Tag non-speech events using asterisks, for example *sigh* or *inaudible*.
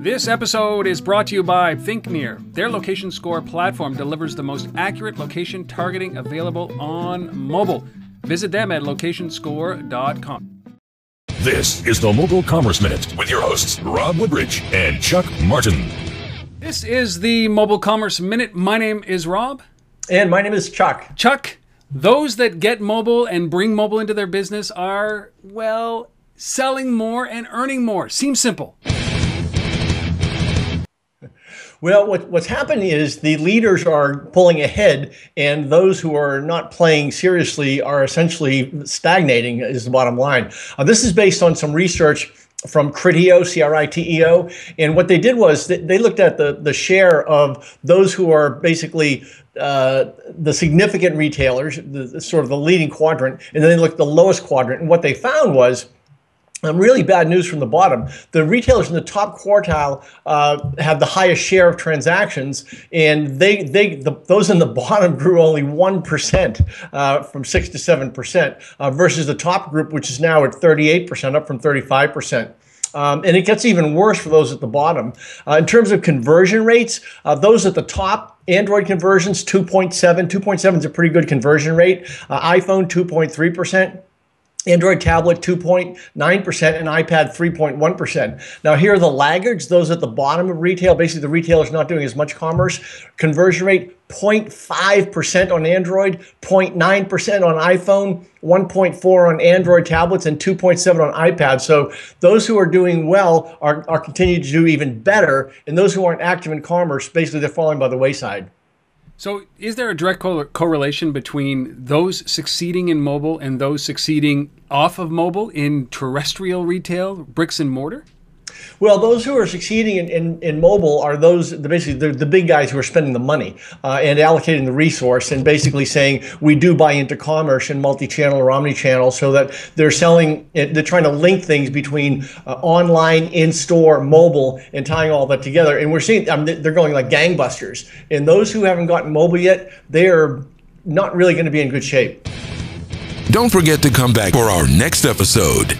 This episode is brought to you by ThinkNear. Their location score platform delivers the most accurate location targeting available on mobile. Visit them at locationscore.com. This is the Mobile Commerce Minute with your hosts, Rob Woodbridge and Chuck Martin. This is the Mobile Commerce Minute. My name is Rob. And my name is Chuck. Chuck, those that get mobile and bring mobile into their business are, well, selling more and earning more. Seems simple. Well, what, what's happening is the leaders are pulling ahead, and those who are not playing seriously are essentially stagnating, is the bottom line. Uh, this is based on some research from Criteo, C-R-I-T-E-O, and what they did was they looked at the, the share of those who are basically uh, the significant retailers, the, the, sort of the leading quadrant, and then they looked at the lowest quadrant, and what they found was um, really bad news from the bottom. The retailers in the top quartile uh, have the highest share of transactions, and they they the, those in the *laughs* bottom grew only one percent uh, from six to seven percent uh, versus the top group, which is now at thirty eight percent, up from thirty five percent. Um, and it gets even worse for those at the bottom. Uh, in terms of conversion rates, uh, those at the top, Android conversions 2.7. 2.7 is a pretty good conversion rate. Uh, iPhone 2.3%. Android tablet 2.9% and iPad 3.1%. Now, here are the laggards, those at the bottom of retail. Basically, the retailer's not doing as much commerce. Conversion rate 0.5% on Android, 0.9% on iPhone, 1.4 on Android tablets, and 2.7 on iPad. So those who are doing well are, are continuing to do even better. And those who aren't active in commerce, basically, they're falling by the wayside. So, is there a direct co- correlation between those succeeding in mobile and those succeeding off of mobile in terrestrial retail, bricks and mortar? Well, those who are succeeding in, in, in mobile are those basically the, the big guys who are spending the money uh, and allocating the resource and basically saying we do buy into commerce and multi-channel or omni-channel so that they're selling, they're trying to link things between uh, online, in-store, mobile, and tying all that together. And we're seeing I mean, they're going like gangbusters. And those who haven't gotten mobile yet, they are not really going to be in good shape. Don't forget to come back for our next episode.